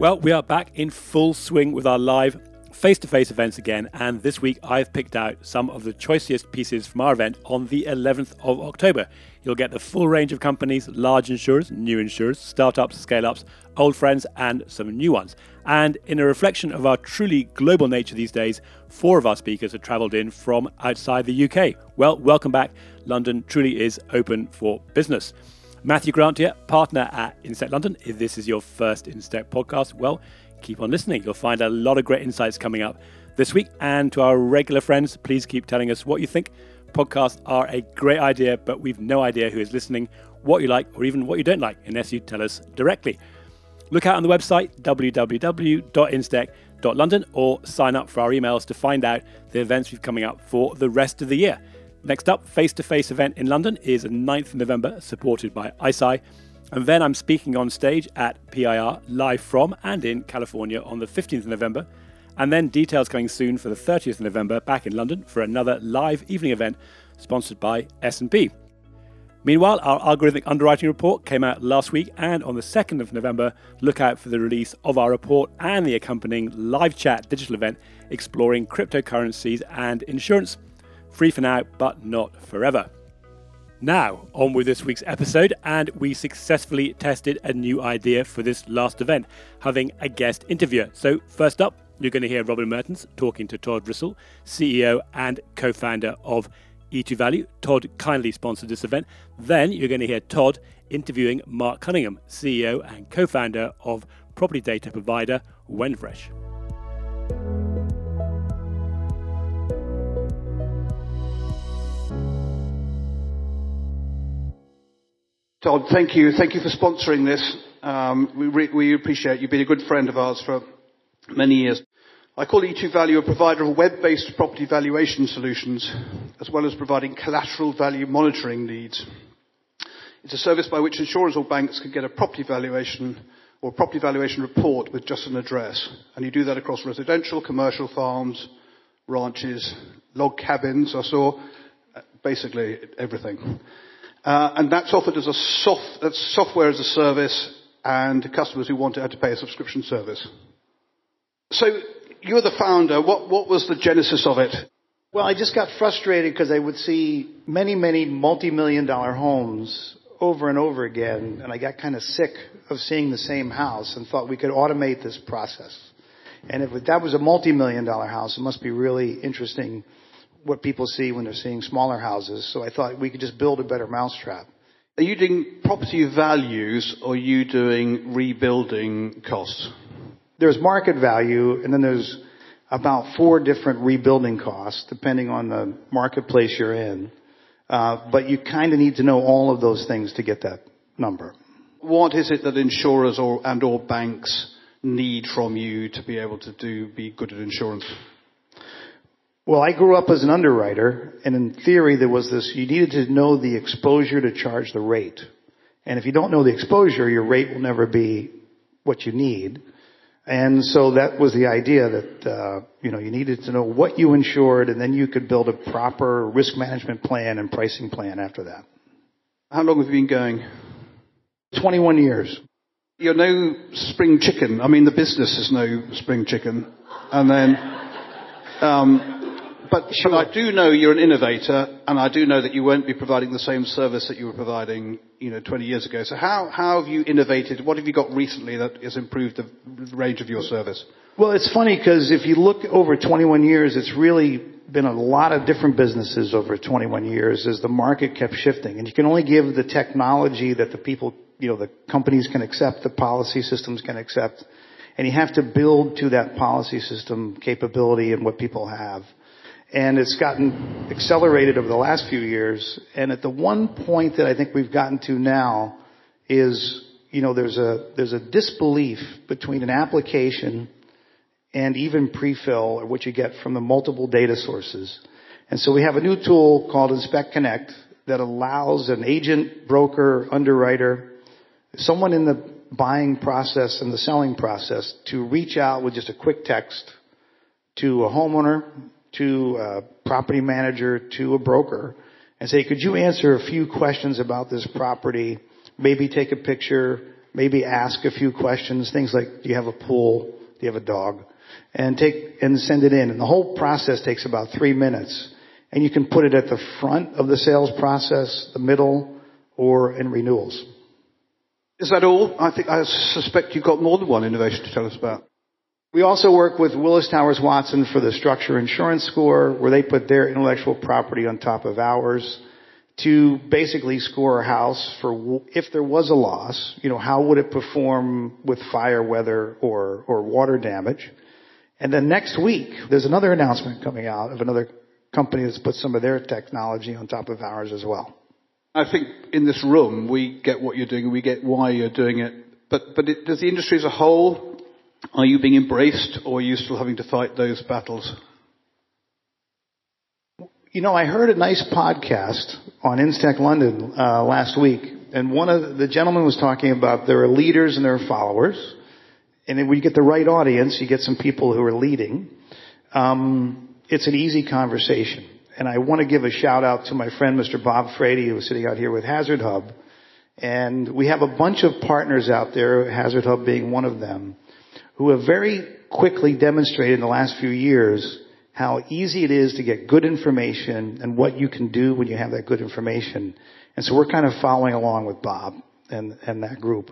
Well, we are back in full swing with our live face to face events again, and this week I've picked out some of the choicest pieces from our event on the 11th of October. You'll get the full range of companies, large insurers, new insurers, startups, scale ups, old friends, and some new ones. And in a reflection of our truly global nature these days, four of our speakers have travelled in from outside the UK. Well, welcome back. London truly is open for business. Matthew Grant here, partner at Instech London. If this is your first Instech podcast, well, keep on listening. You'll find a lot of great insights coming up this week. And to our regular friends, please keep telling us what you think. Podcasts are a great idea, but we've no idea who is listening, what you like, or even what you don't like, unless you tell us directly. Look out on the website www.instech.london or sign up for our emails to find out the events we've coming up for the rest of the year. Next up, face to face event in London is 9th November, supported by ICEYE. And then I'm speaking on stage at PIR, live from and in California on the 15th of November. And then details coming soon for the 30th of November back in London for another live evening event sponsored by S&P. Meanwhile, our algorithmic underwriting report came out last week, and on the 2nd of November, look out for the release of our report and the accompanying live chat digital event exploring cryptocurrencies and insurance. Free for now, but not forever. Now, on with this week's episode, and we successfully tested a new idea for this last event, having a guest interviewer. So, first up, you're going to hear Robin Merttens talking to Todd Rissel, CEO and co founder of E2 Value. Todd kindly sponsored this event. Then you're going to hear Todd interviewing Mark Cunningham, CEO and co founder of property data provider Whenfresh. Todd, thank you. Thank you for sponsoring this. Um, we, re- we appreciate you've been a good friend of ours for many years. I call E2 Value a provider of web-based property valuation solutions, as well as providing collateral value monitoring needs. It's a service by which insurers or banks can get a property valuation or property valuation report with just an address. And you do that across residential, commercial farms, ranches, log cabins, I saw, basically everything. Uh, and that's offered as a soft, that's software as a service and customers who want it had to pay a subscription service. So you're the founder. What, what was the genesis of it? Well, I just got frustrated because I would see many, many multi-million dollar homes over and over again, and I got kind of sick of seeing the same house and thought we could automate this process. And if that was a multi-million dollar house, it must be really interesting what people see when they're seeing smaller houses. So I thought we could just build a better mousetrap. Are you doing property values or are you doing rebuilding costs? There's market value and then there's about four different rebuilding costs depending on the marketplace you're in. Uh, but you kind of need to know all of those things to get that number. What is it that insurers or, and or banks need from you to be able to do, be good at insurance? Well, I grew up as an underwriter, and in theory there was this, you needed to know the exposure to charge the rate. And if you don't know the exposure, your rate will never be what you need. And so that was the idea that, uh, you know, you needed to know what you insured and then you could build a proper risk management plan and pricing plan after that. How long have you been going? 21 years. You're no spring chicken. I mean, the business is no spring chicken. And then, um, but, sure. but I do know you're an innovator, and I do know that you won't be providing the same service that you were providing, you know, 20 years ago. So how, how have you innovated? What have you got recently that has improved the range of your service? Well, it's funny because if you look over 21 years, it's really been a lot of different businesses over 21 years as the market kept shifting. And you can only give the technology that the people, you know, the companies can accept, the policy systems can accept. And you have to build to that policy system capability and what people have and it's gotten accelerated over the last few years. And at the one point that I think we've gotten to now is, you know, there's a, there's a disbelief between an application and even pre-fill or what you get from the multiple data sources. And so we have a new tool called Inspect Connect that allows an agent, broker, underwriter, someone in the buying process and the selling process to reach out with just a quick text to a homeowner to a property manager to a broker and say, could you answer a few questions about this property? Maybe take a picture maybe ask a few questions, things like, do you have a pool? Do you have a dog? And take, and send it in. And the whole process takes about three minutes. And you can put it at the front of the sales process, the middle, or in renewals. Is that all? I think, I suspect you've got more than one innovation to tell us about. We also work with Willis Towers Watson for the structure insurance score, where they put their intellectual property on top of ours to basically score a house for if there was a loss, you know, how would it perform with fire, weather, or, or water damage? And then next week, there's another announcement coming out of another company that's put some of their technology on top of ours as well. I think in this room, we get what you're doing we get why you're doing it. But, but it, does the industry as a whole, are you being embraced or are you still having to fight those battles? You know, I heard a nice podcast on Instech London uh, last week, and one of the gentlemen was talking about there are leaders and there are followers, and when you get the right audience, you get some people who are leading. Um, it's an easy conversation, and I want to give a shout out to my friend Mr. Bob Frady, who is sitting out here with Hazard Hub, and we have a bunch of partners out there, Hazard Hub being one of them, who have very quickly demonstrated in the last few years how easy it is to get good information and what you can do when you have that good information. And so we're kind of following along with Bob and, and that group.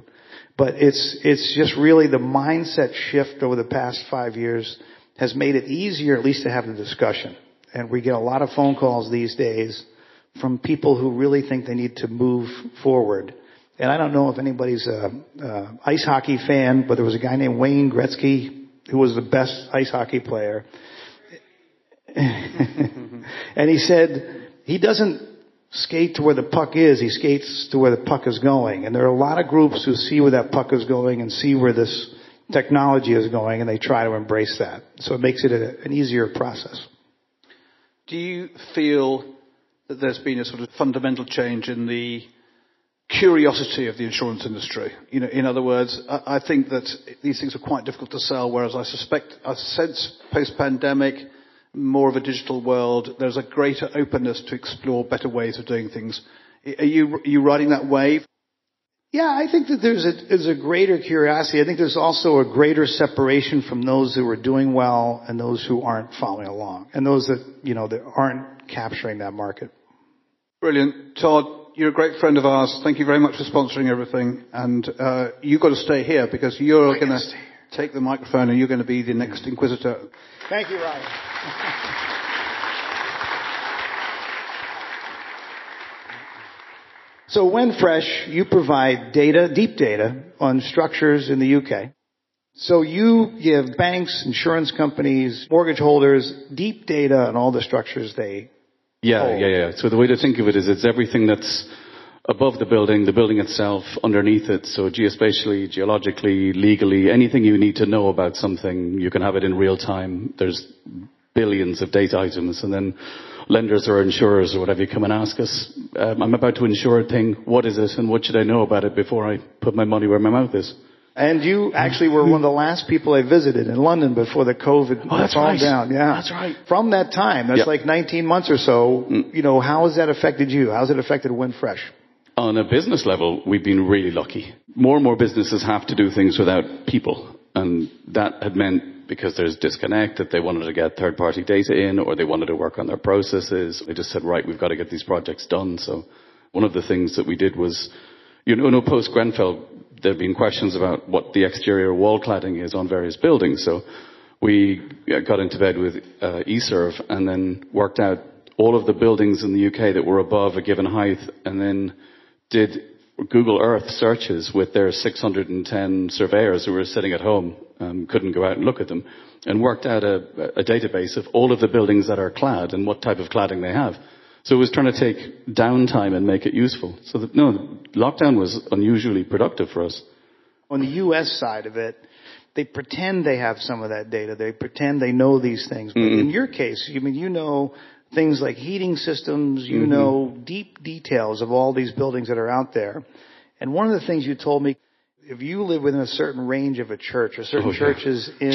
But it's, it's just really the mindset shift over the past five years has made it easier at least to have the discussion. And we get a lot of phone calls these days from people who really think they need to move forward. And I don't know if anybody's a, a ice hockey fan, but there was a guy named Wayne Gretzky who was the best ice hockey player. and he said he doesn't skate to where the puck is, he skates to where the puck is going. And there are a lot of groups who see where that puck is going and see where this technology is going and they try to embrace that. So it makes it a, an easier process. Do you feel that there's been a sort of fundamental change in the curiosity of the insurance industry. You know, in other words, I, I think that these things are quite difficult to sell, whereas I suspect, I sense post-pandemic, more of a digital world, there's a greater openness to explore better ways of doing things. Are you, are you riding that wave? Yeah, I think that there's a, there's a greater curiosity. I think there's also a greater separation from those who are doing well and those who aren't following along, and those that you know that aren't capturing that market. Brilliant, Todd. You're a great friend of ours. Thank you very much for sponsoring everything, and uh, you've got to stay here because you're going to take the microphone and you're going to be the next inquisitor. Thank you, Ryan. So Whenfresh, you provide data, deep data, on structures in the UK. So you give banks, insurance companies, mortgage holders deep data on all the structures they Yeah, hold. yeah, yeah. So the way to think of it is it's everything that's above the building, the building itself, underneath it. So geospatially, geologically, legally, anything you need to know about something, you can have it in real time. There's billions of data items and then lenders or insurers or whatever you come and ask us, um, I'm about to insure a thing, what is it and what should I know about it before I put my money where my mouth is? And you actually were one of the last people I visited in London before the COVID Oh, that's calmed right. down. Yeah, That's right. From that time, that's Yep. like 19 months or so. Mm. You know, how has that affected you? How's it affected Whenfresh? On a business level, we've been really lucky. More and more businesses have to do things without people. And that had meant because there's disconnect that they wanted to get third party data in or they wanted to work on their processes. They just said, right, we've got to get these projects done. So one of the things that we did was, you know, no, post Grenfell, there have been questions about what the exterior wall cladding is on various buildings. So we got into bed with uh, e.surv and then worked out all of the buildings in the UK that were above a given height and then did Google Earth searches with their 610 surveyors who were sitting at home, um, couldn't go out and look at them, and worked out a, a database of all of the buildings that are clad and what type of cladding they have. So it was trying to take downtime and make it useful. So that, no, lockdown was unusually productive for us. On the U.S. side of it, they pretend they have some of that data. They pretend they know these things. But Mm-hmm. in your case, I mean, you know things like heating systems. You Mm-hmm. know deep details of all these buildings that are out there. And one of the things you told me, if you live within a certain range of a church or certain Oh, yeah. churches in,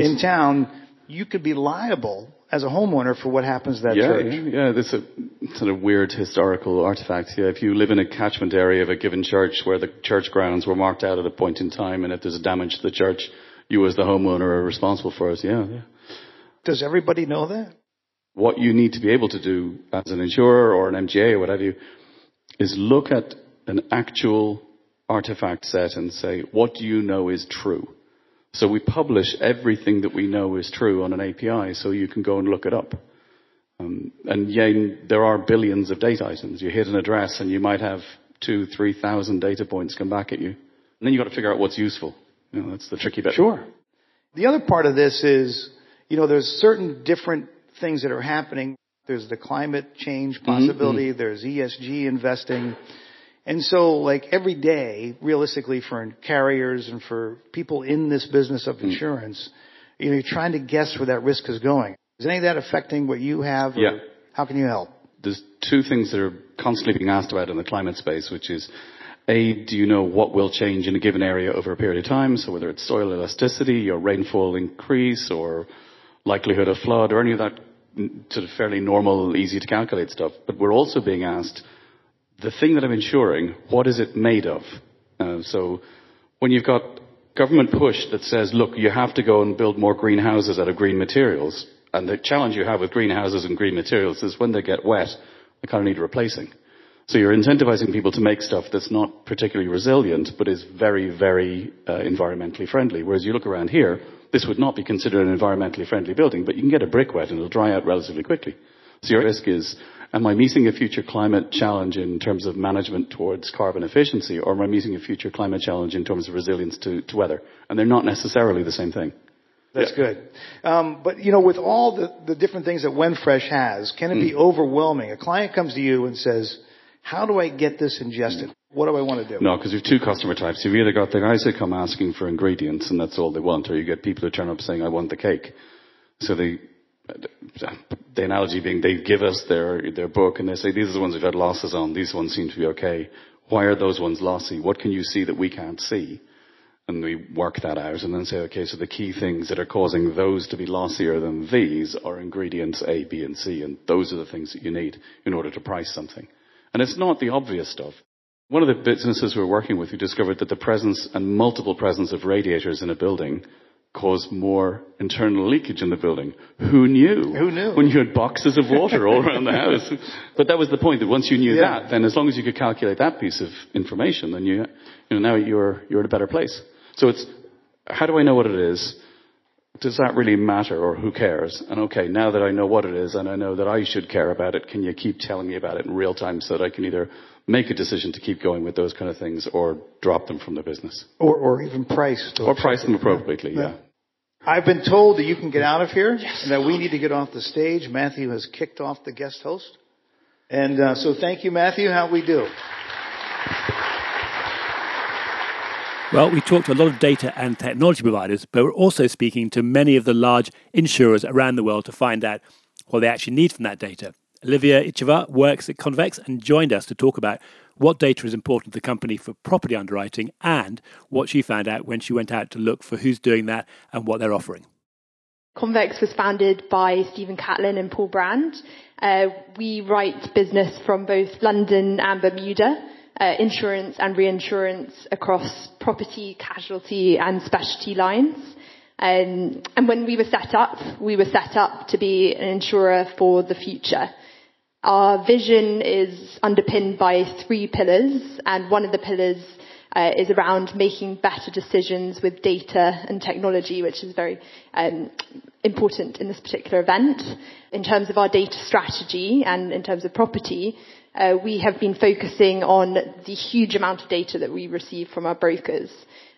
in town, you could be liable as a homeowner for what happens to that yeah, church. Yeah, yeah, there's a sort of weird historical artifact. Yeah, if you live in a catchment area of a given church where the church grounds were marked out at a point in time, and if there's a damage to the church, you as the homeowner are responsible for it. Yeah, yeah. Does everybody know that? What you need to be able to do as an insurer or an MGA or whatever you, is look at an actual artifact set and say, what do you know is true? So we publish everything that we know is true on an API so you can go and look it up. Um, and yeah, there are billions of data items. You hit an address and you might have two, three thousand data points come back at you. And then you've got to figure out what's useful. You know, that's the tricky bit. Sure. The other part of this is, you know, there's certain different things that are happening. There's the climate change possibility. Mm-hmm. There's ESG investing. And so like every day, realistically for carriers and for people in this business of hmm. insurance, mm. you know, you're trying to guess where that risk is going. Is any of that affecting what you have? yeah. How can you help? There's two things that are constantly being asked about in the climate space, which is a, do you know what will change in a given area over a period of time? So whether it's soil elasticity or rainfall increase or likelihood of flood or any of that sort of fairly normal, easy to calculate stuff. But we're also being asked, the thing that I'm insuring, what is it made of? Uh, so when you've got government push that says, look, you have to go and build more greenhouses out of green materials, and the challenge you have with greenhouses and green materials is when they get wet, they kind of need replacing. So you're incentivizing people to make stuff that's not particularly resilient, but is very, very uh, environmentally friendly. Whereas you look around here, this would not be considered an environmentally friendly building, but you can get a brick wet and it'll dry out relatively quickly. So your risk is, am I meeting a future climate challenge in terms of management towards carbon efficiency, or am I meeting a future climate challenge in terms of resilience to, to weather? And they're not necessarily the same thing. That's yeah. good. Um, but you know, with all the, the different things that Whenfresh has, can it mm. be overwhelming? A client comes to you and says, how do I get this ingested? What do I want to do? No, because you've two customer types. You've either got the guys that come asking for ingredients and that's all they want, or you get people who turn up saying, I want the cake. So the, the analogy being they give us their, their book and they say, these are the ones we've had losses on, these ones seem to be okay. Why are those ones lossy? What can you see that we can't see? And we work that out and then say, okay, so the key things that are causing those to be lossier than these are ingredients A, B, and C, and those are the things that you need in order to price something. And it's not the obvious stuff. One of the businesses we're working with who discovered that the presence and multiple presence of radiators in a building cause more internal leakage in the building. Who knew? Who knew? When you had boxes of water all around the house. But that was the point that once you knew yeah. that, then as long as you could calculate that piece of information, then you, you know, now you're, you're in a better place. So it's, how do I know what it is? Does that really matter or who cares? And okay, now that I know what it is and I know that I should care about it, can you keep telling me about it in real time so that I can either make a decision to keep going with those kind of things or drop them from the business? Or, or even price. Or price them appropriately, yeah. yeah. I've been told that you can get out of here yes. and that we need to get off the stage. Matthew has kicked off the guest host. And uh, so thank you, Matthew. How we do? Well, we talked to a lot of data and technology providers, but we're also speaking to many of the large insurers around the world to find out what they actually need from that data. Olivia Icheva works at Convex and joined us to talk about what data is important to the company for property underwriting and what she found out when she went out to look for who's doing that and what they're offering. Convex was founded by Stephen Catlin and Paul Brand. Uh, we write business from both London and Bermuda uh, insurance and reinsurance across property, casualty, and specialty lines. Um, and when we were set up, we were set up to be an insurer for the future. Our vision is underpinned by three pillars, and one of the pillars uh, is around making better decisions with data and technology, which is very um, important in this particular event. In terms of our data strategy and in terms of property, uh, we have been focusing on the huge amount of data that we receive from our brokers.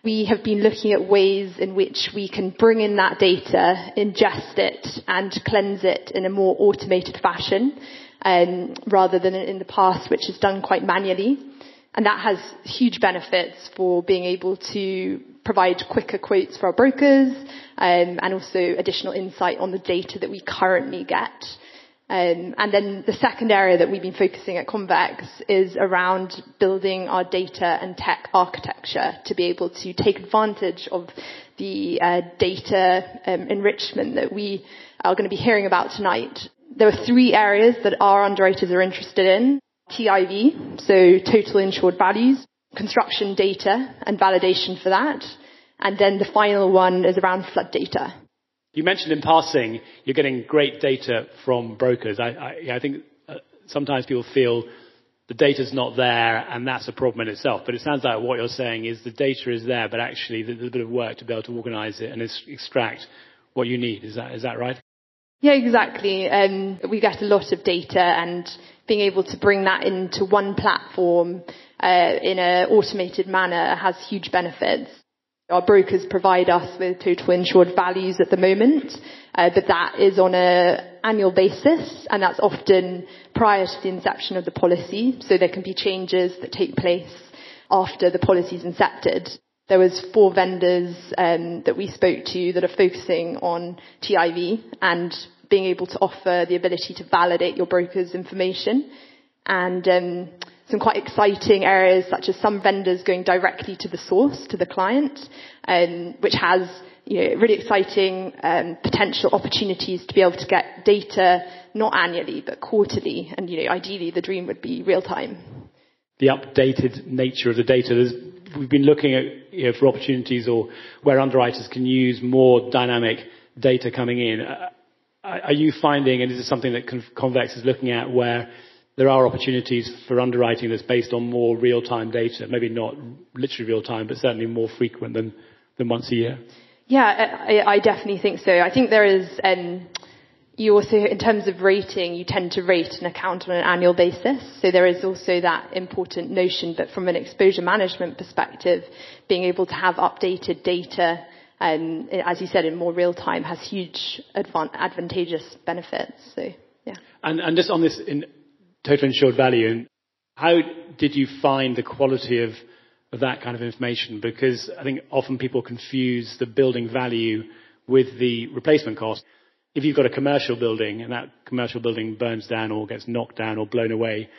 We have been looking at ways in which we can bring in that data, ingest it, and cleanse it in a more automated fashion, um, rather than in the past, which is done quite manually. And that has huge benefits for being able to provide quicker quotes for our brokers, um, and also additional insight on the data that we currently get. Um, and then the second area that we've been focusing at Convex is around building our data and tech architecture to be able to take advantage of the uh, data um, enrichment that we are going to be hearing about tonight. There are three areas that our underwriters are interested in. TIV, so total insured values, construction data and validation for that, and then the final one is around flood data. You mentioned in passing you're getting great data from brokers. I, I, I think uh, sometimes people feel the data's not there and that's a problem in itself. But it sounds like what you're saying is the data is there, but actually there's a bit of work to be able to organize it and extract what you need. Is that, is that right? Yeah, exactly. Um, we get a lot of data and being able to bring that into one platform uh, in an automated manner has huge benefits. Our brokers provide us with total insured values at the moment, uh, but that is on an annual basis, and that's often prior to the inception of the policy, so there can be changes that take place after the policy is incepted. There was four vendors um, that we spoke to that are focusing on TIV and being able to offer the ability to validate your broker's information. And um, some quite exciting areas such as some vendors going directly to the source, to the client, um, which has you know, really exciting um, potential opportunities to be able to get data not annually but quarterly, and you know, ideally the dream would be real time. The updated nature of the data. There's, we've been looking at you know, for opportunities or where underwriters can use more dynamic data coming in. Uh, are you finding, and is this something that Convex is looking at, where there are opportunities for underwriting that's based on more real-time data, maybe not literally real time, but certainly more frequent than, than once a year? Yeah, I, I definitely think so. I think there is, um, you also, in terms of rating, you tend to rate an account on an annual basis. So there is also that important notion, but from an exposure management perspective, being able to have updated data, um, as you said, in more real time has huge advan- advantageous benefits. So, yeah. And, and just on this, in, total insured value. And how did you find the quality of, of that kind of information? Because I think often people confuse the building value with the replacement cost. If you've got a commercial building and that commercial building burns down or gets knocked down or blown away,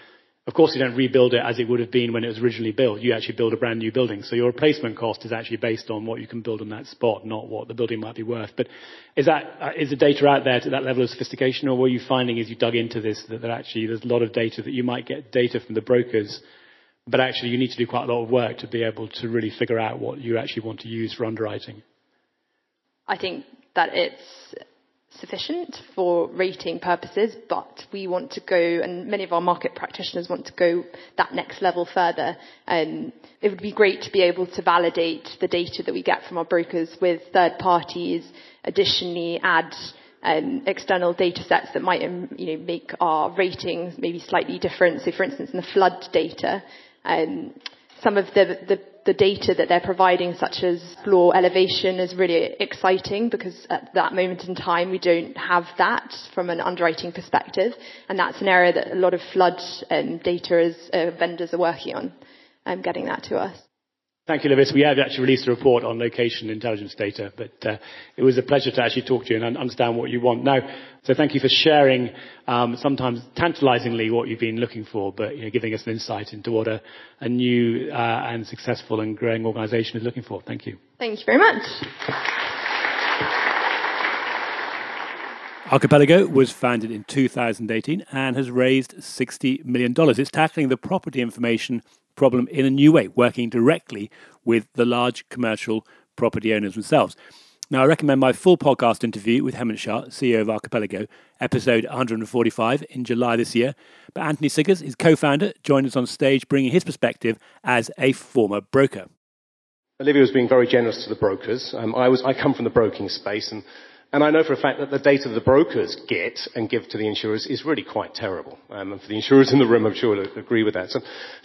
of course, you don't rebuild it as it would have been when it was originally built. You actually build a brand new building. So your replacement cost is actually based on what you can build on that spot, not what the building might be worth. But is that, uh, is the data out there to that level of sophistication or were you finding as you dug into this that, that actually there's a lot of data that you might get data from the brokers, but actually you need to do quite a lot of work to be able to really figure out what you actually want to use for underwriting? I think that it's sufficient for rating purposes, but we want to go, and many of our market practitioners want to go that next level further. Um, it would be great to be able to validate the data that we get from our brokers with third parties, additionally add um, external data sets that might um, you know, make our ratings maybe slightly different. So for instance, in the flood data, um, some of the, the the data that they're providing, such as floor elevation, is really exciting because at that moment in time we don't have that from an underwriting perspective, and that's an area that a lot of flood um, data is, uh, vendors are working on, um, getting that to us. Thank you, Lewis. We have actually released a report on location intelligence data, but uh, it was a pleasure to actually talk to you and understand what you want. Now, so thank you for sharing, um, sometimes tantalizingly, what you've been looking for, but you know, giving us an insight into what a, a new uh, and successful and growing organization is looking for. Thank you. Thank you very much. Archipelago was founded in 2018 and has raised $60 million. It's tackling the property information problem in a new way, working directly with the large commercial property owners themselves. Now, I recommend my full podcast interview with Hemant Shah, CEO of Archipelago, episode 145 in July this year. But Anthony Siggers, his co founder, joined us on stage bringing his perspective as a former broker. Olivia was being very generous to the brokers. Um, I, was, I come from the broking space, and and I know for a fact that the data the brokers get and give to the insurers is really quite terrible. Um, and for the insurers in the room, I'm sure will agree with that. So,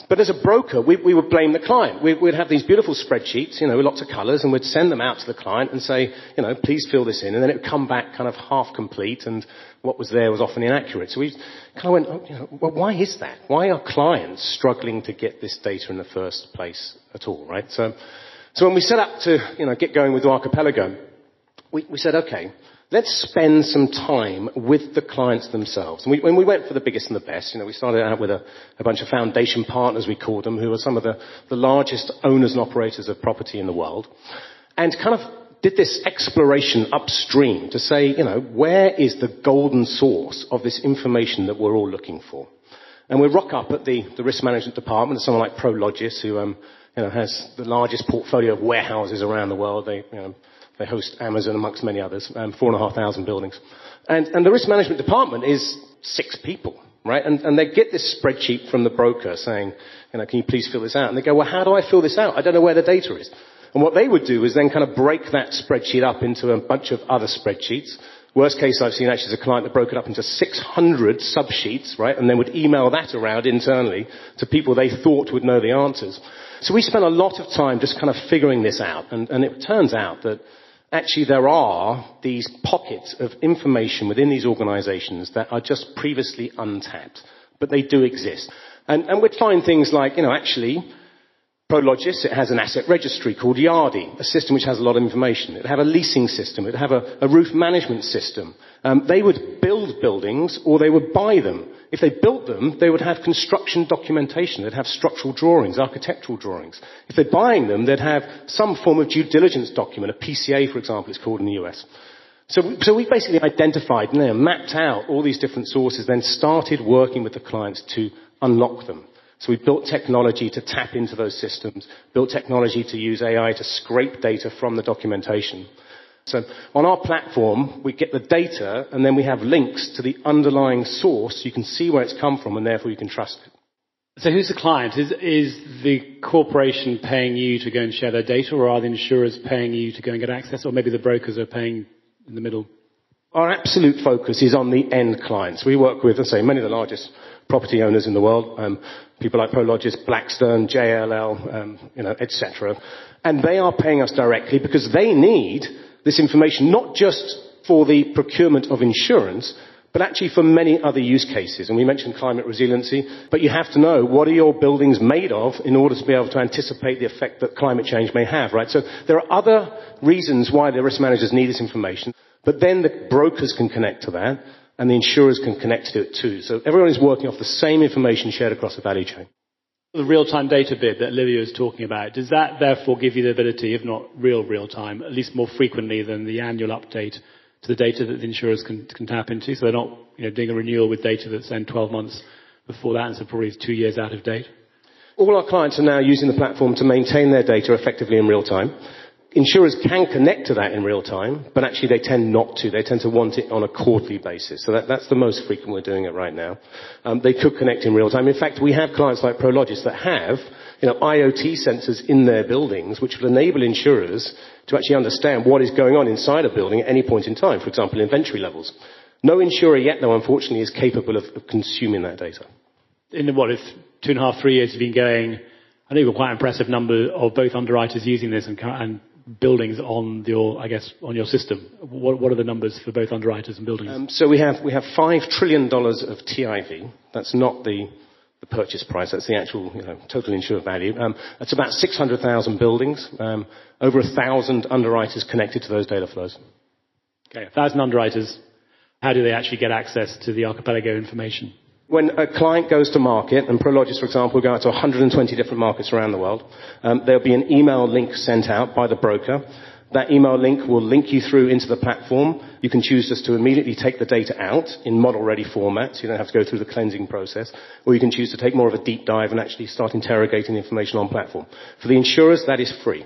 but as a broker, we, we would blame the client. We, would have these beautiful spreadsheets, you know, with lots of colours, and we'd send them out to the client and say, you know, please fill this in. And then it would come back kind of half complete, and what was there was often inaccurate. So we kind of went, oh, you know, well, why is that? Why are clients struggling to get this data in the first place at all, right? So, so when we set up to, you know, get going with the Archipelago, we, we said, okay, let's spend some time with the clients themselves. And we, when we went for the biggest and the best, you know, we started out with a, a bunch of foundation partners, we called them, who are some of the, the largest owners and operators of property in the world. And kind of did this exploration upstream to say, you know, where is the golden source of this information that we're all looking for? And we rock up at the, the risk management department, someone like Prologis, who um, you know, has the largest portfolio of warehouses around the world. They, you know, they host Amazon amongst many others, um, four and a half thousand buildings. And, and the risk management department is six people, right? And, and they get this spreadsheet from the broker saying, you know, can you please fill this out? And they go, well, how do I fill this out? I don't know where the data is. And what they would do is then kind of break that spreadsheet up into a bunch of other spreadsheets. Worst case I've seen actually is a client that broke it up into 600 subsheets, right? And then would email that around internally to people they thought would know the answers. So we spent a lot of time just kind of figuring this out. And, and it turns out that actually there are these pockets of information within these organizations that are just previously untapped. But they do exist. And, and we'd find things like, you know, actually, Prologis, it has an asset registry called Yardi, a system which has a lot of information. It would have a leasing system. It would have a, a roof management system. Um, they would build buildings or they would buy them. If they built them, they would have construction documentation. They'd have structural drawings, architectural drawings. If they're buying them, they'd have some form of due diligence document, a PCA, for example, it's called in the US. So, so we basically identified, you know, mapped out all these different sources, then started working with the clients to unlock them. So we built technology to tap into those systems, built technology to use AI to scrape data from the documentation. So on our platform, we get the data and then we have links to the underlying source. You can see where it's come from and therefore you can trust it. So who's the client? Is, is the corporation paying you to go and share their data or are the insurers paying you to go and get access or maybe the brokers are paying in the middle? Our absolute focus is on the end clients. We work with, I say, many of the largest property owners in the world, um, people like Prologis, Blackstone, JLL, um, you know, etc. And they are paying us directly because they need this information not just for the procurement of insurance, but actually for many other use cases. And we mentioned climate resiliency, but you have to know what are your buildings made of in order to be able to anticipate the effect that climate change may have, right? So there are other reasons why the risk managers need this information, but then the brokers can connect to that and the insurers can connect to it too. So everyone is working off the same information shared across the value chain. The real-time data bit that Livio is talking about, does that therefore give you the ability, if not real real-time, at least more frequently than the annual update to the data that the insurers can, can tap into? So they're not you know, doing a renewal with data that's then 12 months before that, and so probably two years out of date? All our clients are now using the platform to maintain their data effectively in real time. Insurers can connect to that in real time, but actually they tend not to. They tend to want it on a quarterly basis. So that, that's the most frequent we're doing it right now. Um, they could connect in real time. In fact, we have clients like Prologis that have you know, IoT sensors in their buildings, which will enable insurers to actually understand what is going on inside a building at any point in time. For example, inventory levels. No insurer yet, though, unfortunately, is capable of, of consuming that data. In what, if two and a half, three years you've been going, I you've got quite an impressive number of both underwriters using this and, and buildings on your, I guess, on your system? What, what are the numbers for both underwriters and buildings? Um, so we have we have five trillion dollars of TIV. That's not the the purchase price. That's the actual you know, total insured value. Um, that's about 600,000 buildings, um, over a thousand underwriters connected to those data flows. Okay, a thousand underwriters. How do they actually get access to the archipelago information? When a client goes to market, and Prologis, for example, go out to 120 different markets around the world, um, there'll be an email link sent out by the broker. That email link will link you through into the platform. You can choose just to immediately take the data out in model-ready format, so you don't have to go through the cleansing process, or you can choose to take more of a deep dive and actually start interrogating the information on platform. For the insurers, that is free.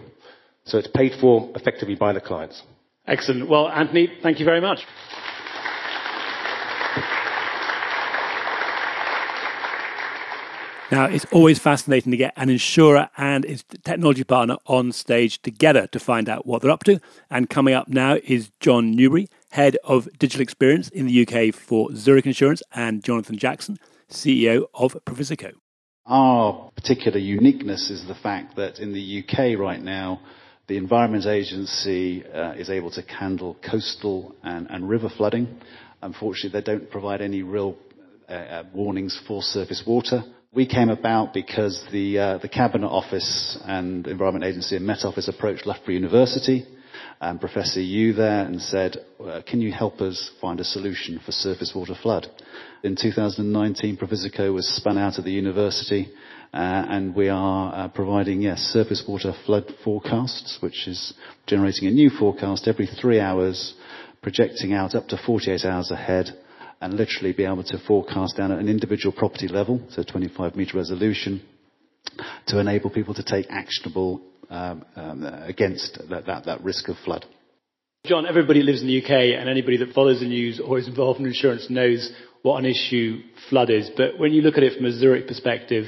So it's paid for effectively by the clients. Excellent. Well, Anthony, thank you very much. Now, it's always fascinating to get an insurer and its technology partner on stage together to find out what they're up to. And coming up now is John Newbury, Head of Digital Experience in the UK for Zurich Insurance, and Jonathan Jackson, CEO of Previsico. Our particular uniqueness is the fact that in the UK right now, the Environment Agency uh, is able to handle coastal and, and, river flooding. Unfortunately, they don't provide any real uh, uh warnings for surface water we came about because the, uh, the Cabinet Office and Environment Agency and Met Office approached Loughborough University and Professor Yu there and said, uh, can you help us find a solution for surface water flood? In 2019, Previsico was spun out of the university, uh, and we are uh, providing, yes, surface water flood forecasts, which is generating a new forecast every three hours, projecting out up to 48 hours ahead, and literally be able to forecast down at an individual property level, so 25 meter resolution, to enable people to take actionable um, um, against that, that, that risk of flood. John, everybody lives in the UK, and anybody that follows the news or is involved in insurance knows what an issue flood is. But when you look at it from a Zurich perspective,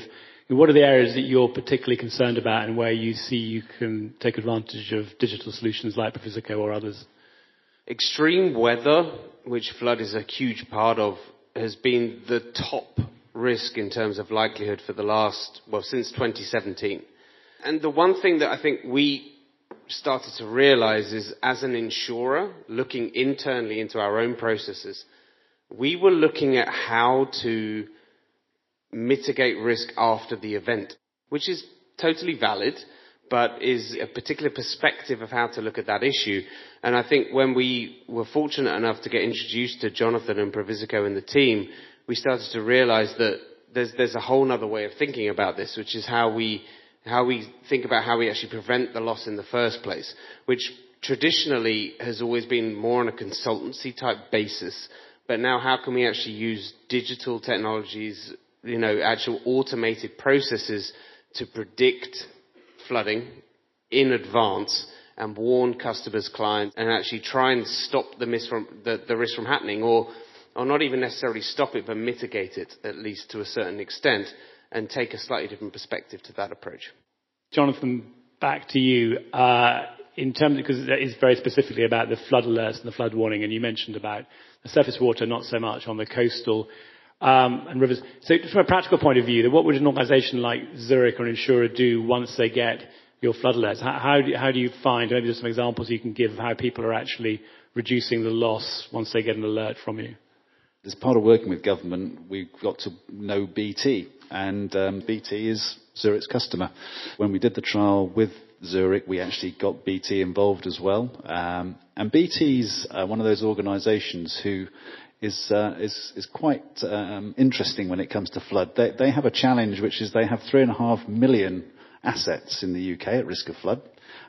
what are the areas that you're particularly concerned about and where you see you can take advantage of digital solutions like Previsico or others? Extreme weather, which flood is a huge part of, has been the top risk in terms of likelihood for the last, well, since 2017. And the one thing that I think we started to realize is as an insurer, looking internally into our own processes, we were looking at how to mitigate risk after the event, which is totally valid, but is a particular perspective of how to look at that issue. And I think when we were fortunate enough to get introduced to Jonathan and Previsico and the team, we started to realize that there's, there's a whole other way of thinking about this, which is how we, how we think about how we actually prevent the loss in the first place, which traditionally has always been more on a consultancy type basis. But now how can we actually use digital technologies, you know, actual automated processes to predict flooding in advance and warn customers, clients, and actually try and stop the, from, the, the risk from happening, or, or not even necessarily stop it, but mitigate it at least to a certain extent, and take a slightly different perspective to that approach. Jonathan, back to you. Uh, in terms, because it is very specifically about the flood alerts and the flood warning, and you mentioned about the surface water, not so much on the coastal um, and rivers. So from a practical point of view, what would an organisation like Zurich or an insurer do once they get your flood alerts? How, how, do, how do you find, maybe there's some examples you can give of how people are actually reducing the loss once they get an alert from you? As part of working with government, we've got to know BT, and um, BT is Zurich's customer. When we did the trial with Zurich, we actually got BT involved as well. Um, and BT's uh, one of those organisations who is, uh, is, is quite um, interesting when it comes to flood. They, they have a challenge, which is they have three and a half million assets in the UK at risk of flood.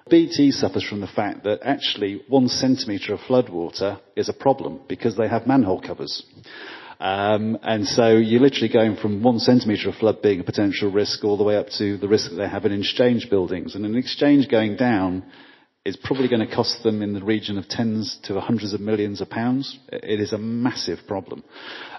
BT suffers from the fact that actually one centimetre of floodwater is a problem because they have manhole covers. Um, and so you're literally going from one centimetre of flood being a potential risk all the way up to the risk that they have in exchange buildings. And an exchange going down is probably going to cost them in the region of tens to hundreds of millions of pounds. It is a massive problem.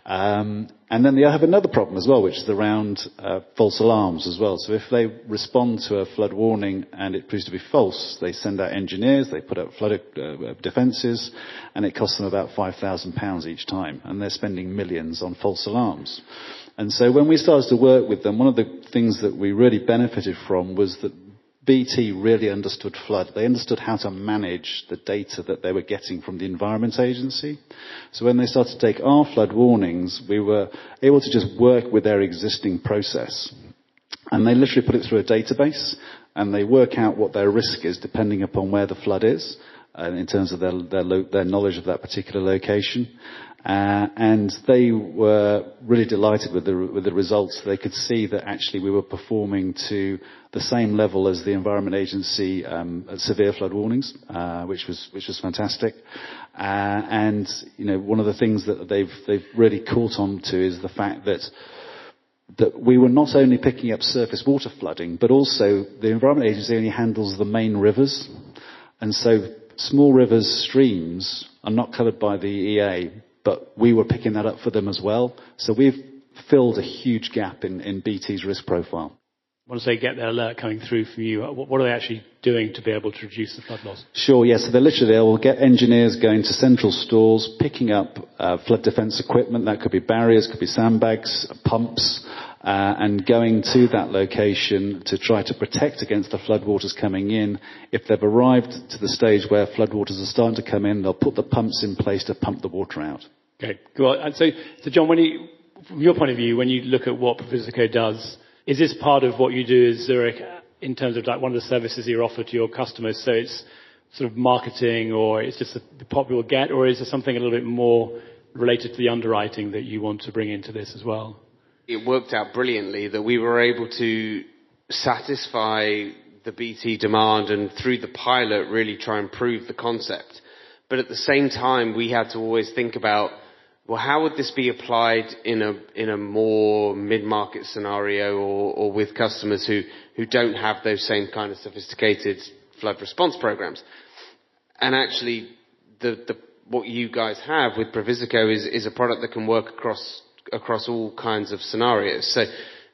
Um, and then they have another problem as well, which is around uh, false alarms as well. So if they respond to a flood warning and it proves to be false, they send out engineers, they put up flood uh, defences, and it costs them about £5,000 each time. And they're spending millions on false alarms. And so when we started to work with them, one of the things that we really benefited from was that BT really understood flood. They understood how to manage the data that they were getting from the Environment Agency. So when they started to take our flood warnings, we were able to just work with their existing process. And they literally put it through a database and they work out what their risk is depending upon where the flood is. Uh, in terms of their, their, their, knowledge of that particular location. Uh, and they were really delighted with the, with the results. They could see that actually we were performing to the same level as the Environment Agency um, severe flood warnings, uh, which was which was fantastic. Uh, and you know, one of the things that they've they've really caught on to is the fact that that we were not only picking up surface water flooding, but also the Environment Agency only handles the main rivers, and so small rivers, streams are not covered by the EA, but we were picking that up for them as well. So we've filled a huge gap in, in BT's risk profile. Once they get their alert coming through from you, what are they actually doing to be able to reduce the flood loss? Sure, yes. So they're literally, they will get engineers going to central stores, picking up uh, flood defence equipment. That could be barriers, could be sandbags, pumps, uh, and going to that location to try to protect against the floodwaters coming in. If they've arrived to the stage where floodwaters are starting to come in, they'll put the pumps in place to pump the water out. Okay, go on. And so, so John, when you, from your point of view, when you look at what Previsico does, is this part of what you do as Zurich in terms of like one of the services you offer to your customers? So it's sort of marketing or it's just the popular get, or is there something a little bit more related to the underwriting that you want to bring into this as well? It worked out brilliantly that we were able to satisfy the BT demand and through the pilot really try and prove the concept. But at the same time, we had to always think about, well, how would this be applied in a, in a more mid-market scenario or, or with customers who, who don't have those same kind of sophisticated flood response programs? And actually, the, the, what you guys have with Previsico is, is a product that can work across, across all kinds of scenarios. So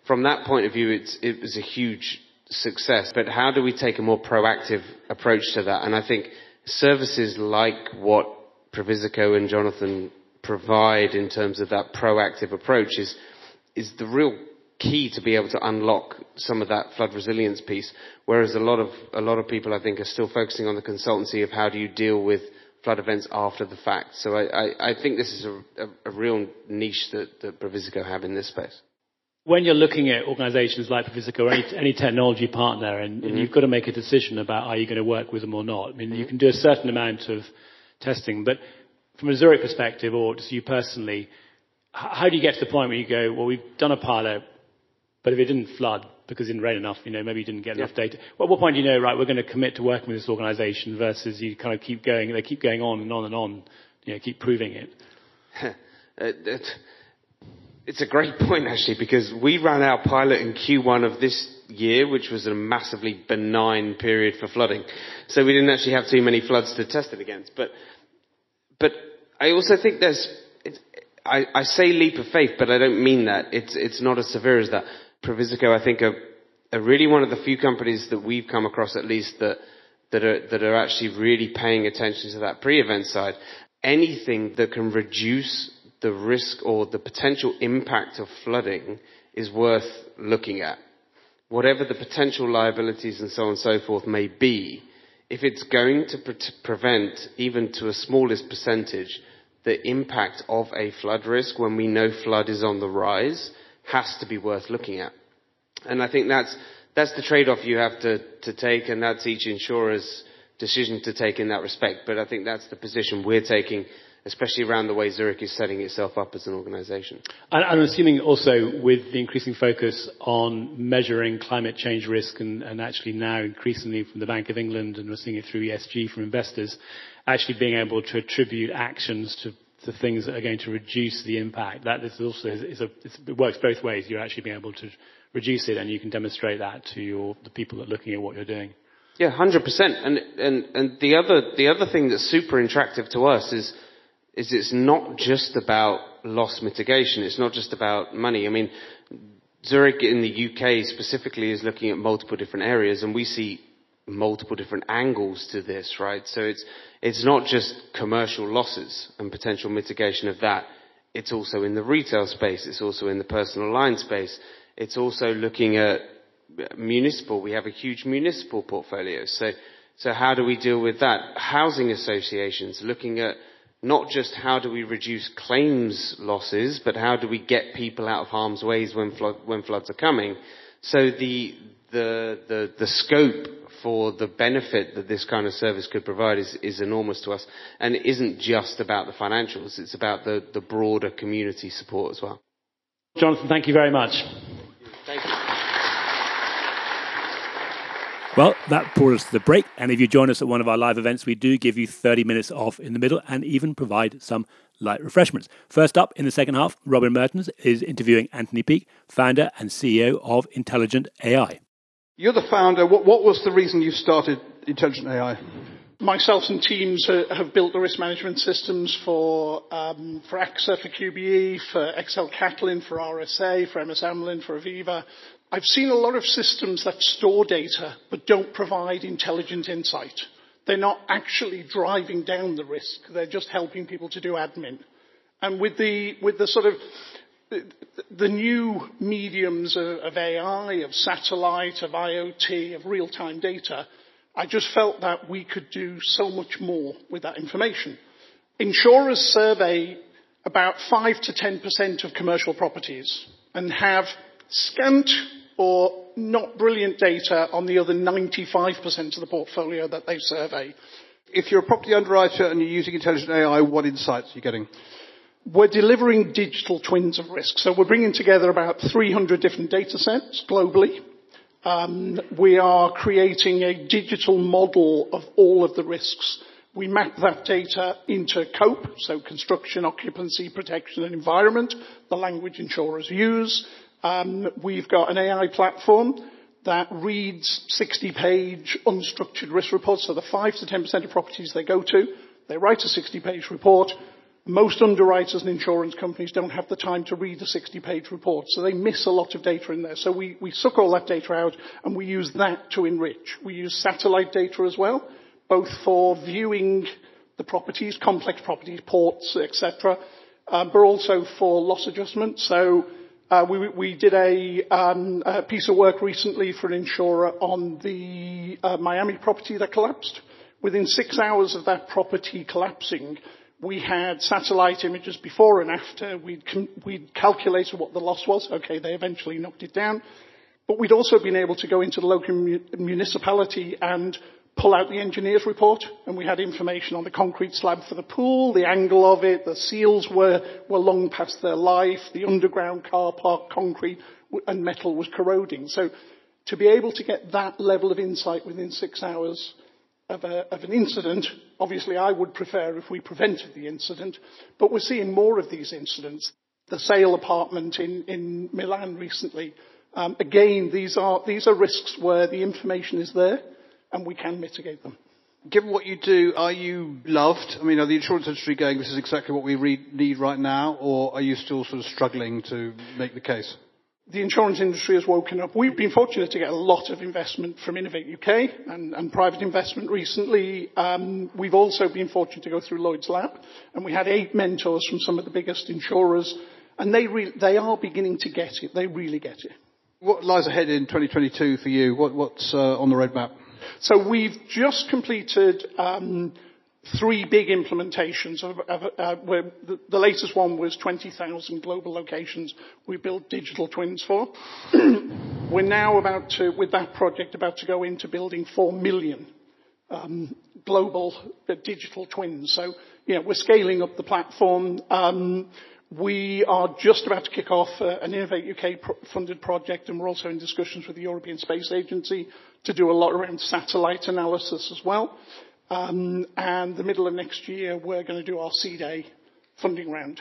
from that point of view, it's, it was a huge success. But how do we take a more proactive approach to that? And I think services like what Previsico and Jonathan provide in terms of that proactive approach is, is the real key to be able to unlock some of that flood resilience piece. Whereas a lot of, a lot of people, I think, are still focusing on the consultancy of how do you deal with flood events after the fact. So I, I, I think this is a, a, a real niche that, that Previsico have in this space when you're looking at organizations like Previsico or any, any technology partner and, mm-hmm. you've got to make a decision about are you going to work with them or not. I mean, mm-hmm. you can do a certain amount of testing, but from a Zurich perspective or just you personally, how do you get to the point where you go, well, we've done a pilot, but if it didn't flood because it didn't rain enough, you know, maybe you didn't get yeah. enough data. Well, at what point do you know, right, we're going to commit to working with this organization versus you kind of keep going, they keep going on and on and on, you know, keep proving it? uh, it's a great point actually because we ran our pilot in Q1 of this year, which was a massively benign period for flooding. So we didn't actually have too many floods to test it against. But, but I also think there's, I, I say leap of faith, but I don't mean that. It's, it's not as severe as that. Previsico, I think, are, are really one of the few companies that we've come across at least that, that are, that are actually really paying attention to that pre-event side. Anything that can reduce the risk or the potential impact of flooding is worth looking at. Whatever the potential liabilities and so on and so forth may be, if it's going to pre- prevent, even to a smallest percentage, the impact of a flood risk when we know flood is on the rise, has to be worth looking at. And I think that's, that's the trade-off you have to, to take, and that's each insurer's decision to take in that respect. But I think that's the position we're taking especially around the way Zurich is setting itself up as an organization. And I'm assuming also with the increasing focus on measuring climate change risk and, and, actually now increasingly from the Bank of England and we're seeing it through ESG from investors, actually being able to attribute actions to the things that are going to reduce the impact. That is also is a, it works both ways. You're actually being able to reduce it and you can demonstrate that to your, the people that are looking at what you're doing. Yeah, 100%. And, and, and the other, the other thing that's super attractive to us is is it's not just about loss mitigation. It's not just about money. I mean, Zurich in the UK specifically is looking at multiple different areas and we see multiple different angles to this, right? So it's, it's not just commercial losses and potential mitigation of that. It's also in the retail space. It's also in the personal line space. It's also looking at municipal. We have a huge municipal portfolio. So, so how do we deal with that? Housing associations, looking at not just how do we reduce claims losses, but how do we get people out of harm's ways when, flood, when floods are coming. So the, the, the, the scope for the benefit that this kind of service could provide is, is enormous to us. And it isn't just about the financials, it's about the, the broader community support as well. Jonathan, thank you very much. Thank you. Well, that brought us to the break. And if you join us at one of our live events, we do give you 30 minutes off in the middle and even provide some light refreshments. First up in the second half, Robin Merttens is interviewing Anthony Peake, founder and CEO of Intelligent AI. You're the founder. What, what was the reason you started Intelligent AI? Myself and teams have built the risk management systems for um, for AXA, for QBE, for XL Catlin, for RSA, for MS Amlin, for Aviva, I've seen a lot of systems that store data but don't provide intelligent insight. They're not actually driving down the risk. They're just helping people to do admin. And with the, with the sort of the new mediums of, AI, of satellite, of IoT, of real-time data, I just felt that we could do so much more with that information. Insurers survey about 5 to 10% of commercial properties and have scant or not brilliant data on the other 95% of the portfolio that they survey. If you're a property underwriter and you're using intelligent AI, what insights are you getting? We're delivering digital twins of risk. So we're bringing together about 300 different data sets globally. Um, we are creating a digital model of all of the risks. We map that data into COPE, so construction, occupancy, protection and environment, the language insurers use. Um, we've got an AI platform that reads 60-page unstructured risk reports. So the 5 to 10% of properties they go to, they write a 60-page report. Most underwriters and insurance companies don't have the time to read a 60-page report, so they miss a lot of data in there. So we, we suck all that data out and we use that to enrich. We use satellite data as well, both for viewing the properties, complex properties, ports, etc., uh, but also for loss adjustment. So uh, we, we, did a, um, a, piece of work recently for an insurer on the uh, Miami property that collapsed. Within six hours of that property collapsing, we had satellite images before and after. We'd, we'd calculated what the loss was. Okay, they eventually knocked it down. But we'd also been able to go into the local municipality and pull out the engineer's report, and we had information on the concrete slab for the pool, the angle of it, the seals were, were long past their life, the underground car park concrete and metal was corroding. So to be able to get that level of insight within six hours of, a, of an incident. Obviously, I would prefer if we prevented the incident, but we're seeing more of these incidents. The sale apartment in, in Milan recently. Um, again, these are, these are risks where the information is there and we can mitigate them. Given what you do, are you loved? I mean, are the insurance industry going, this is exactly what we need right now, or are you still sort of struggling to make the case? The insurance industry has woken up. We've been fortunate to get a lot of investment from Innovate UK and, and private investment recently. Um, we've also been fortunate to go through Lloyd's Lab, and we had eight mentors from some of the biggest insurers, and they, re- they are beginning to get it. They really get it. What lies ahead in 2022 for you? What, what's uh, on the roadmap? So we've just completed um, three big implementations of, of uh, where the, the, latest one was 20,000 global locations we built digital twins for. We're now about to, with that project, about to go into building 4 million um, global uh, digital twins. So, you know, we're scaling up the platform. Um, we are just about to kick off uh, an Innovate UK pro- funded project, and we're also in discussions with the European Space Agency to do a lot around satellite analysis as well. Um, and the middle of next year, we're going to do our seed A funding round.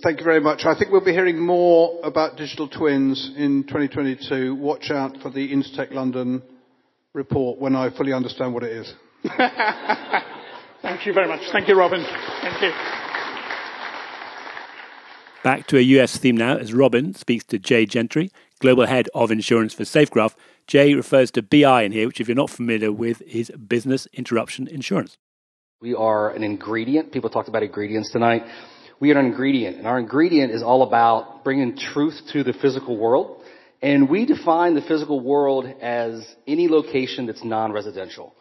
Thank you very much. I think we'll be hearing more about digital twins in 2022. Watch out for the InsTech London report when I fully understand what it is. Thank you very much. Thank you, Robin. Thank you. Back to a US theme now as Robin speaks to Jay Gentry, Global Head of Insurance for Safegraph, Jay refers to BI in here, which, if you're not familiar with, is business interruption insurance. We are an ingredient. People talked about ingredients tonight. We are an ingredient, and our ingredient is all about bringing truth to the physical world. And we define the physical world as any location that's non-residential.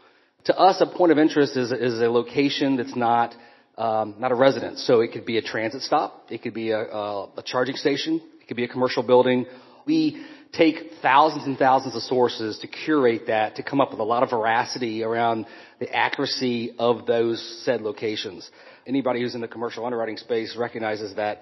To us, a point of interest is, is a location that's not um, not a residence. So it could be a transit stop, it could be a, a, a charging station, it could be a commercial building. We take thousands and thousands of sources to curate that to come up with a lot of veracity around the accuracy of those said locations. Anybody who's in the commercial underwriting space recognizes that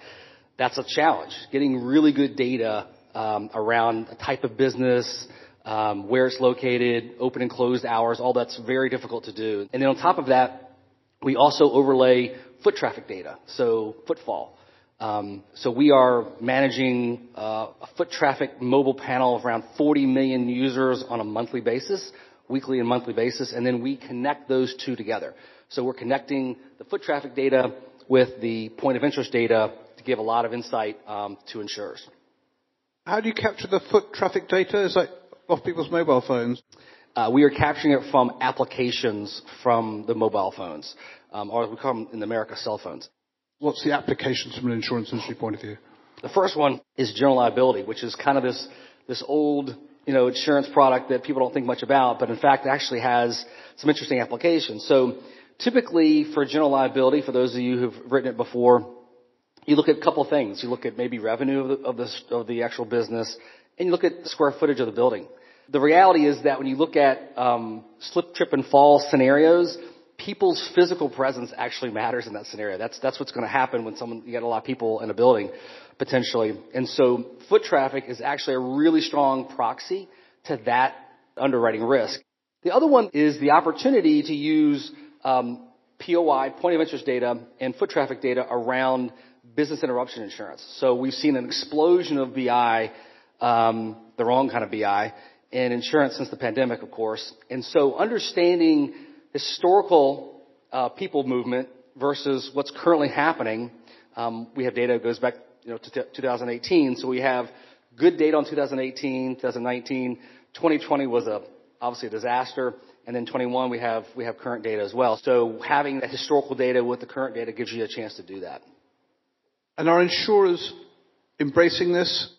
that's a challenge. Getting really good data um, around a type of business, um, where it's located, open and closed hours, all that's very difficult to do. And then on top of that, we also overlay foot traffic data, so footfall. Um, so we are managing uh, a foot traffic mobile panel of around 40 million users on a monthly basis, weekly and monthly basis, and then we connect those two together. So we're connecting the foot traffic data with the point of interest data to give a lot of insight um, to insurers. How do you capture the foot traffic data? Is that off people's mobile phones? Uh, we are capturing it from applications from the mobile phones, um, or we call them in America cell phones. What's the applications from an insurance industry point of view? The first one is general liability, which is kind of this, this old, you know, insurance product that people don't think much about, but in fact actually has some interesting applications. So typically for general liability, for those of you who've written it before, you look at a couple things. You look at maybe revenue of the, of the, of the actual business, and you look at the square footage of the building. The reality is that when you look at um, slip, trip, and fall scenarios, people's physical presence actually matters in that scenario. That's that's what's going to happen when someone you get a lot of people in a building potentially. And so foot traffic is actually a really strong proxy to that underwriting risk. The other one is the opportunity to use um, POI, point of interest data, and foot traffic data around business interruption insurance. So we've seen an explosion of BI, um, the wrong kind of BI, in insurance since the pandemic, of course. And so understanding historical uh, people movement versus what's currently happening, um, we have data that goes back you know, to t- 2018. So we have good data on 2018, 2019. 2020 was a obviously a disaster. And then 21, we have, we have current data as well. So having that historical data with the current data gives you a chance to do that. And are insurers embracing this?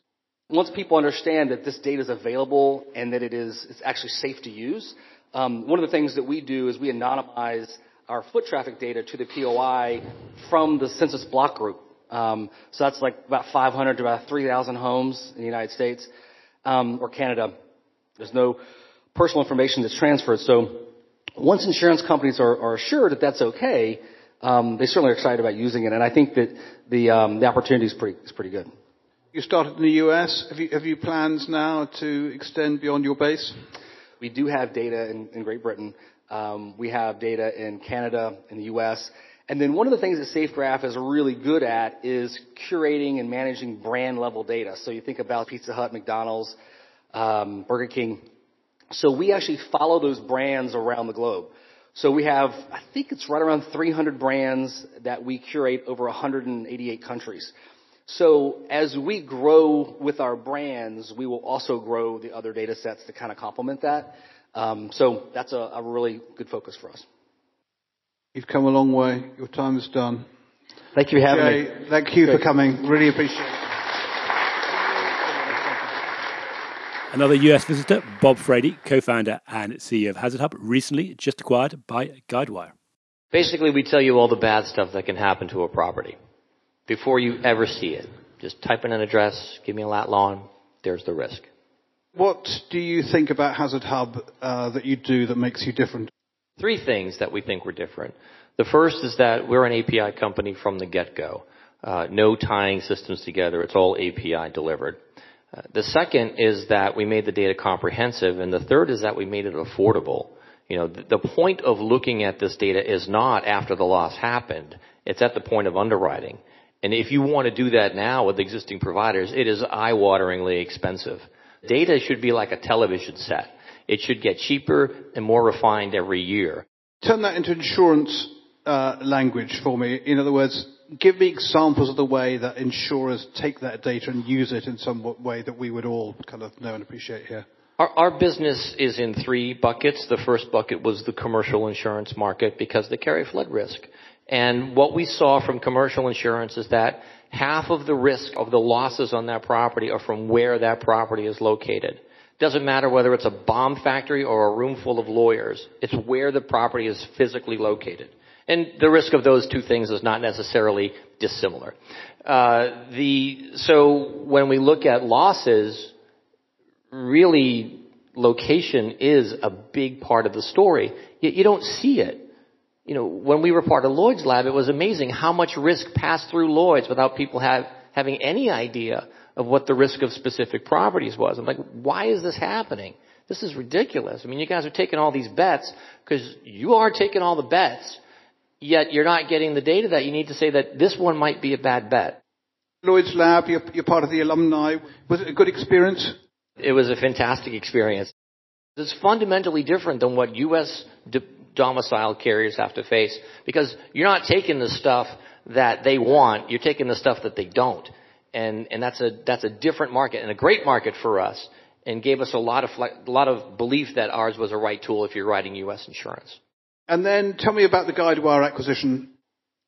Once people understand that this data is available and that it is it's actually safe to use, um, one of the things that we do is we anonymize our foot traffic data to the POI from the census block group. Um, so that's like about 500 to about 3,000 homes in the United States um, or Canada. There's no personal information that's transferred. So once insurance companies are, are assured that that's okay, um, they certainly are excited about using it. And I think that the, um, the opportunity is pretty, is pretty good. You started in the US. Have you, have you plans now to extend beyond your base? We do have data in, in Great Britain. Um, we have data in Canada, in the US. And then one of the things that SafeGraph is really good at is curating and managing brand level data. So you think about Pizza Hut, McDonald's, um, Burger King. So we actually follow those brands around the globe. So we have, I think it's right around 300 brands that we curate over 188 countries. So as we grow with our brands, we will also grow the other data sets to kind of complement that. Um, so that's a, a really good focus for us. You've come a long way. Your time is done. Thank you for having Jay, me. Thank you for coming. Really appreciate it. Another US visitor, Bob Frady, co founder and CEO of Hazard Hub, recently just acquired by Guidewire. Basically, we tell you all the bad stuff that can happen to a property before you ever see it. Just type in an address, give me a lat long, there's the risk. What do you think about Hazard Hub uh, that you do that makes you different? Three things that we think we're different. The first is that we're an API company from the get-go. Uh, no tying systems together. It's all API delivered. Uh, the second is that we made the data comprehensive, and the third is that we made it affordable. You know, the, the point of looking at this data is not after the loss happened. It's at the point of underwriting. And if you want to do that now with existing providers, it is eye-wateringly expensive. Data should be like a television set. It should get cheaper and more refined every year. Turn that into insurance uh, language for me. In other words, give me examples of the way that insurers take that data and use it in some way that we would all kind of know and appreciate here. Our, our business is in three buckets. The first bucket was the commercial insurance market because they carry flood risk. And what we saw from commercial insurance is that half of the risk of the losses on that property are from where that property is located. Doesn't matter whether it's a bomb factory or a room full of lawyers. It's where the property is physically located. And the risk of those two things is not necessarily dissimilar. Uh, the, so when we look at losses, really location is a big part of the story. Yet you don't see it. You know, when we were part of Lloyd's lab, it was amazing how much risk passed through Lloyd's without people have, having any idea of what the risk of specific properties was. I'm like, why is this happening? This is ridiculous. I mean, you guys are taking all these bets because you are taking all the bets yet you're not getting the data that you need to say that this one might be a bad bet. Lloyd's Lab, you're, you're part of the alumni. Was it a good experience? It was a fantastic experience. It's fundamentally different than what U.S. domiciled carriers have to face because you're not taking the stuff that they want, you're taking the stuff that they don't. And, and that's a, that's a different market and a great market for us and gave us a lot of, a lot of belief that ours was a right tool if you're writing U.S. insurance. And then tell me about the Guidewire acquisition.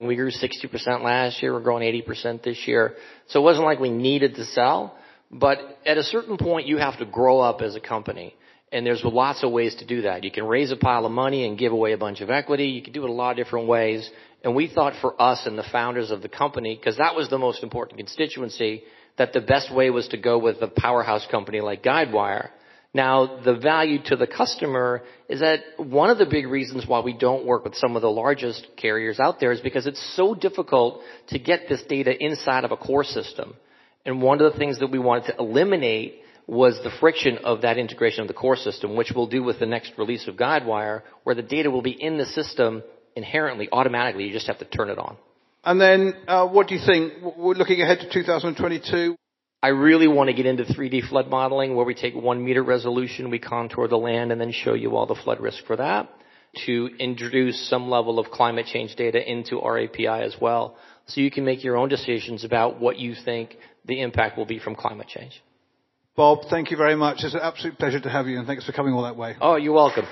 We grew 60% last year. We're growing 80% this year. So it wasn't like we needed to sell, but at a certain point you have to grow up as a company. And there's lots of ways to do that. You can raise a pile of money and give away a bunch of equity. You can do it a lot of different ways. And we thought for us and the founders of the company, because that was the most important constituency, that the best way was to go with a powerhouse company like Guidewire. Now, the value to the customer is that one of the big reasons why we don't work with some of the largest carriers out there is because it's so difficult to get this data inside of a core system. And one of the things that we wanted to eliminate was the friction of that integration of the core system, which we'll do with the next release of Guidewire, where the data will be in the system inherently, automatically. You just have to turn it on. And then, uh, what do you think? We're looking ahead to 2022. I really want to get into 3D flood modeling where we take one meter resolution, we contour the land and then show you all the flood risk for that to introduce some level of climate change data into our API as well. So you can make your own decisions about what you think the impact will be from climate change. Bob, thank you very much. It's an absolute pleasure to have you and thanks for coming all that way. Oh, you're welcome.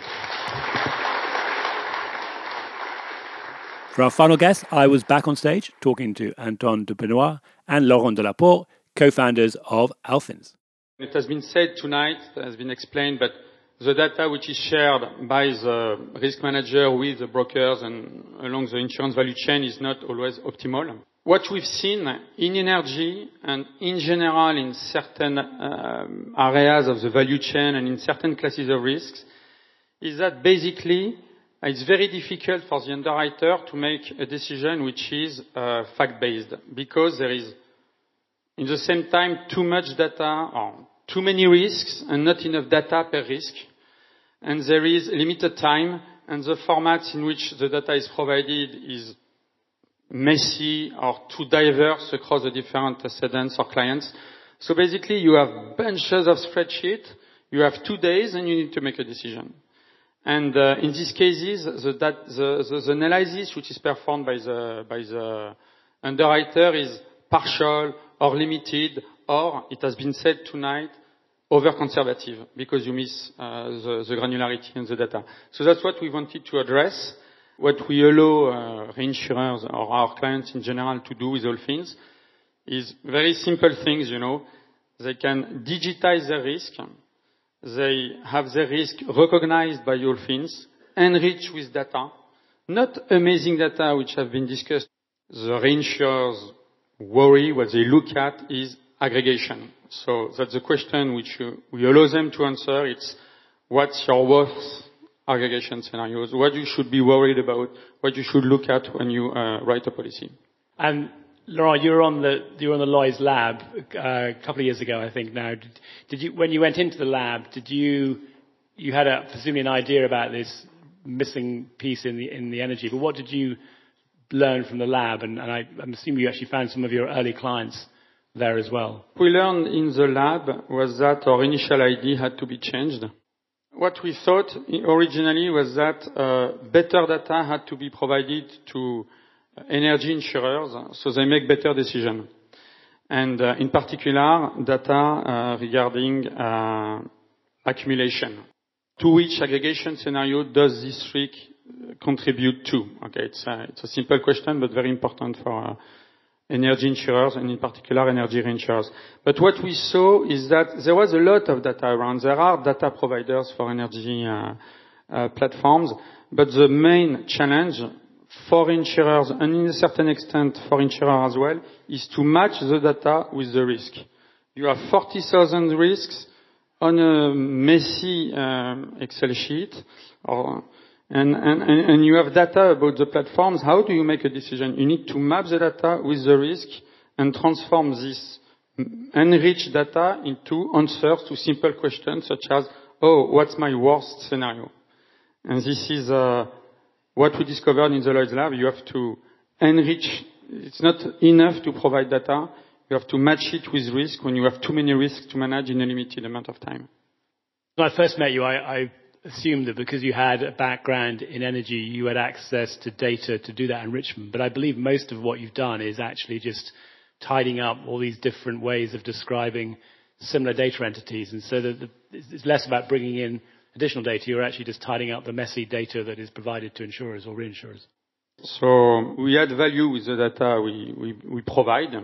For our final guest, I was back on stage talking to Anton de Benoit and Laurent Delaporte, co-founders of Alphins. It has been said tonight, it has been explained, but the data which is shared by the risk manager with the brokers and along the insurance value chain is not always optimal. What we've seen in energy and in general in certain um, areas of the value chain and in certain classes of risks is that basically it's very difficult for the underwriter to make a decision which is uh, fact-based because there is, in the same time, too much data or too many risks and not enough data per risk. And there is limited time and the format in which the data is provided is messy or too diverse across the different cedents or clients. So basically you have bunches of spreadsheet, you have two days and you need to make a decision. And uh, in these cases, the, that, the, the, the, analysis which is performed by the, by the underwriter is partial or limited, or it has been said tonight, over-conservative, because you miss uh, the, the, granularity in the data. So that's what we wanted to address. What we allow uh, reinsurers or our clients in general to do with Alphins is very simple things, you know. They can digitize their risk, they have the risk recognized by Alphins, enriched with data, not amazing data which have been discussed. The reinsurers worry, what they look at is aggregation. So that's the question which we allow them to answer. It's what's your worst aggregation scenarios, what you should be worried about, what you should look at when you uh, write a policy. And Laurent, you were on the you were on the Lloyd's lab uh, a couple of years ago, I think. Now, did, did, you when you went into the lab, did you you had a, presumably an idea about this missing piece in the in the energy, but what did you learn from the lab? And, and I, I'm assuming you actually found some of your early clients there as well. What We learned in the lab was that our initial idea had to be changed. What we thought originally was that uh, better data had to be provided to energy insurers so they make better decisions. And uh, in particular, data uh, regarding uh, accumulation. To which aggregation scenario does this trick contribute to? Okay, it's a, it's a simple question, but very important for uh, energy insurers and in particular energy reinsurers. But what we saw is that there was a lot of data around. There are data providers for energy uh, uh, platforms, but the main challenge for insurers and in a certain extent for insurers as well is to match the data with the risk. You have 40,000 risks on a messy um, Excel sheet or, and, and, and you have data about the platforms. How do you make a decision? You need to map the data with the risk and transform this enriched data into answers to simple questions such as, oh, what's my worst scenario? And this is uh, what we discovered in the Lloyd's Lab, you have to enrich. It's not enough to provide data. You have to match it with risk when you have too many risks to manage in a limited amount of time. When I first met you, I, I assumed that because you had a background in energy, you had access to data to do that enrichment. But I believe most of what you've done is actually just tidying up all these different ways of describing similar data entities. And so the, the, it's less about bringing in additional data, you're actually just tidying up the messy data that is provided to insurers or reinsurers. So we add value with the data we, we, we provide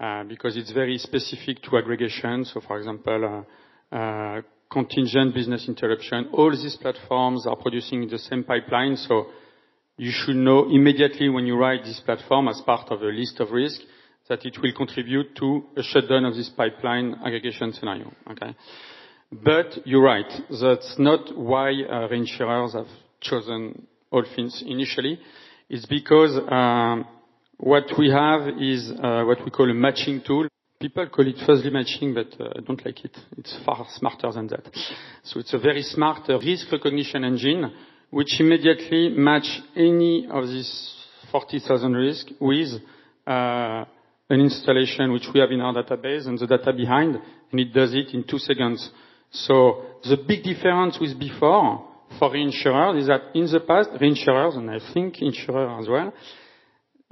uh, because it's very specific to aggregation. So for example, uh, uh, contingent business interruption, all these platforms are producing the same pipeline. So you should know immediately when you write this platform as part of a list of risk that it will contribute to a shutdown of this pipeline aggregation scenario. Okay? But you're right. That's not why uh, reinsurers have chosen Alphins initially. It's because um, what we have is uh, what we call a matching tool. People call it fuzzy matching, but uh, I don't like it. It's far smarter than that. So it's a very smart uh, risk recognition engine which immediately match any of these 40,000 risks with uh, an installation which we have in our database and the data behind, and it does it in two seconds. So the big difference with before for reinsurers is that in the past, reinsurers, and I think insurers as well,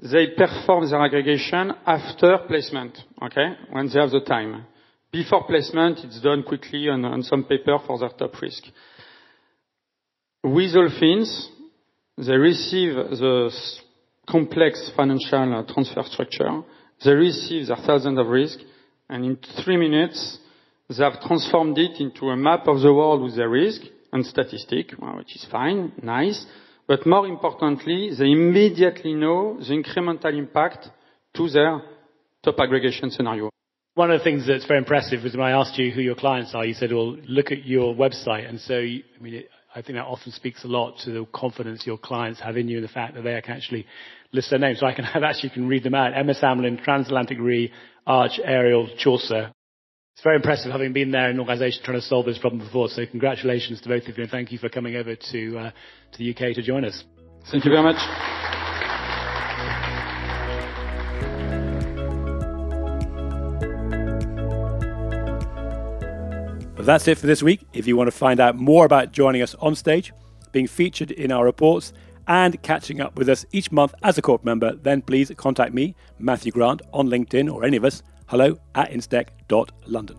they perform their aggregation after placement, okay, when they have the time. Before placement, it's done quickly on, on some paper for their top risk. With Alphins, they receive the complex financial uh, transfer structure, they receive their thousands of risk, and in three minutes, they have transformed it into a map of the world with their risk and statistic, which is fine, nice. But more importantly, they immediately know the incremental impact to their top aggregation scenario. One of the things that's very impressive was when I asked you who your clients are, you said, well, look at your website. And so, I mean, it, I think that often speaks a lot to the confidence your clients have in you and the fact that they can actually list their names. So I can have actually can read them out. MS Amlin, Transatlantic Re, Arch, Ariel, Chaucer. It's very impressive having been there in an organisation trying to solve this problem before. So congratulations to both of you and thank you for coming over to, uh, to the UK to join us. Thank you very much. But that's it for this week. If you want to find out more about joining us on stage, being featured in our reports, and catching up with us each month as a corp member, then please contact me, Matthew Grant, on LinkedIn or any of us hello at instech.london.